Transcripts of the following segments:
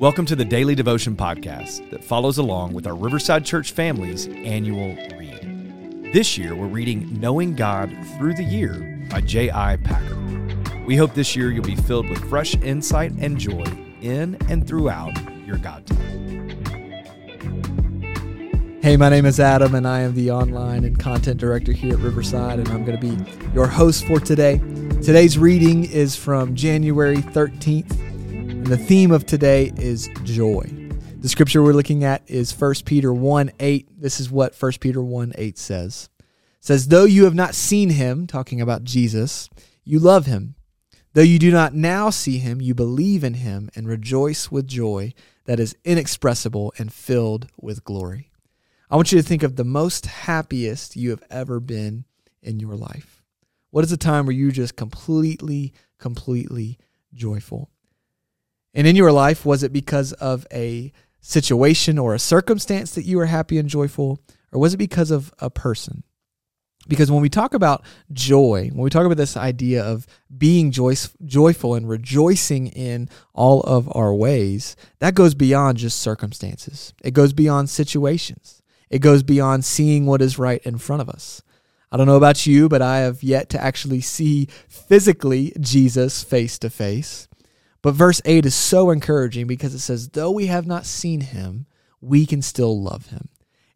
Welcome to the Daily Devotion Podcast that follows along with our Riverside Church family's annual read. This year, we're reading Knowing God Through the Year by J.I. Packer. We hope this year you'll be filled with fresh insight and joy in and throughout your God time. Hey, my name is Adam, and I am the online and content director here at Riverside, and I'm going to be your host for today. Today's reading is from January 13th, and the theme of today is joy. The scripture we're looking at is 1 Peter 1 8. This is what 1 Peter 1 8 says. It says, Though you have not seen him, talking about Jesus, you love him. Though you do not now see him, you believe in him and rejoice with joy that is inexpressible and filled with glory. I want you to think of the most happiest you have ever been in your life. What is a time where you just completely, completely joyful? And in your life, was it because of a situation or a circumstance that you were happy and joyful, or was it because of a person? Because when we talk about joy, when we talk about this idea of being joy, joyful and rejoicing in all of our ways, that goes beyond just circumstances. It goes beyond situations. It goes beyond seeing what is right in front of us. I don't know about you, but I have yet to actually see physically Jesus face to face. But verse 8 is so encouraging because it says, Though we have not seen him, we can still love him.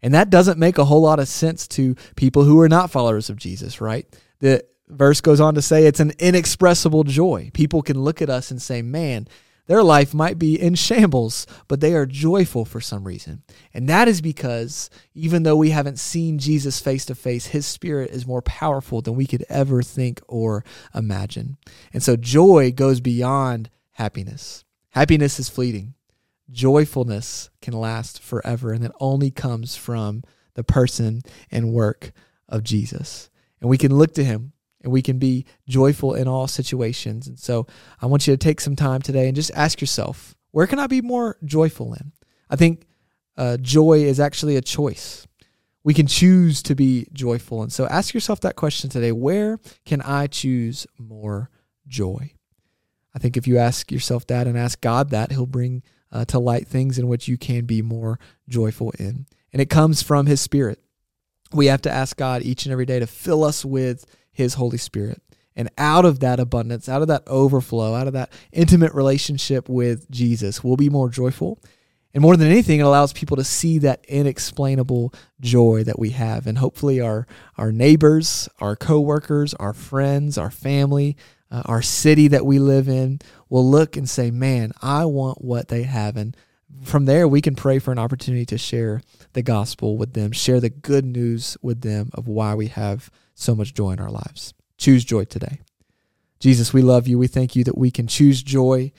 And that doesn't make a whole lot of sense to people who are not followers of Jesus, right? The verse goes on to say it's an inexpressible joy. People can look at us and say, Man, their life might be in shambles, but they are joyful for some reason. And that is because even though we haven't seen Jesus face to face, his spirit is more powerful than we could ever think or imagine. And so joy goes beyond happiness. Happiness is fleeting. Joyfulness can last forever, and it only comes from the person and work of Jesus. And we can look to him and we can be joyful in all situations. And so I want you to take some time today and just ask yourself, where can I be more joyful in? I think uh, joy is actually a choice. We can choose to be joyful. And so ask yourself that question today where can I choose more joy? I think if you ask yourself that and ask God that, He'll bring uh, to light things in which you can be more joyful in. And it comes from His Spirit. We have to ask God each and every day to fill us with His Holy Spirit. And out of that abundance, out of that overflow, out of that intimate relationship with Jesus, we'll be more joyful. And more than anything, it allows people to see that inexplainable joy that we have. And hopefully our, our neighbors, our coworkers, our friends, our family, uh, our city that we live in will look and say, man, I want what they have. And from there, we can pray for an opportunity to share the gospel with them, share the good news with them of why we have so much joy in our lives. Choose joy today. Jesus, we love you. We thank you that we can choose joy,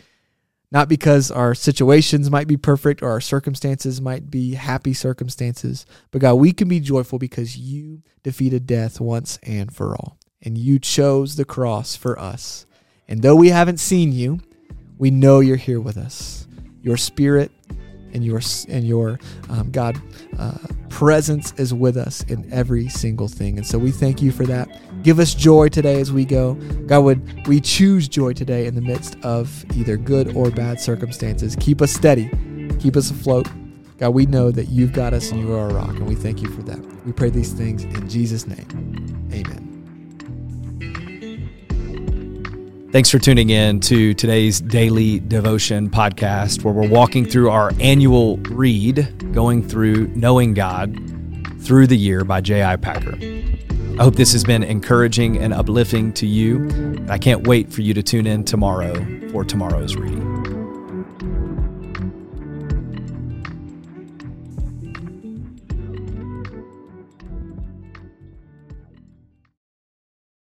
not because our situations might be perfect or our circumstances might be happy circumstances, but God, we can be joyful because you defeated death once and for all and you chose the cross for us. And though we haven't seen you, we know you're here with us. Your spirit and your and your um, God uh, presence is with us in every single thing. And so we thank you for that. Give us joy today as we go. God, would we choose joy today in the midst of either good or bad circumstances? Keep us steady, keep us afloat. God, we know that you've got us and you are our rock, and we thank you for that. We pray these things in Jesus' name. Amen. Thanks for tuning in to today's daily devotion podcast, where we're walking through our annual read, going through Knowing God Through the Year by J.I. Packer. I hope this has been encouraging and uplifting to you. I can't wait for you to tune in tomorrow for tomorrow's reading.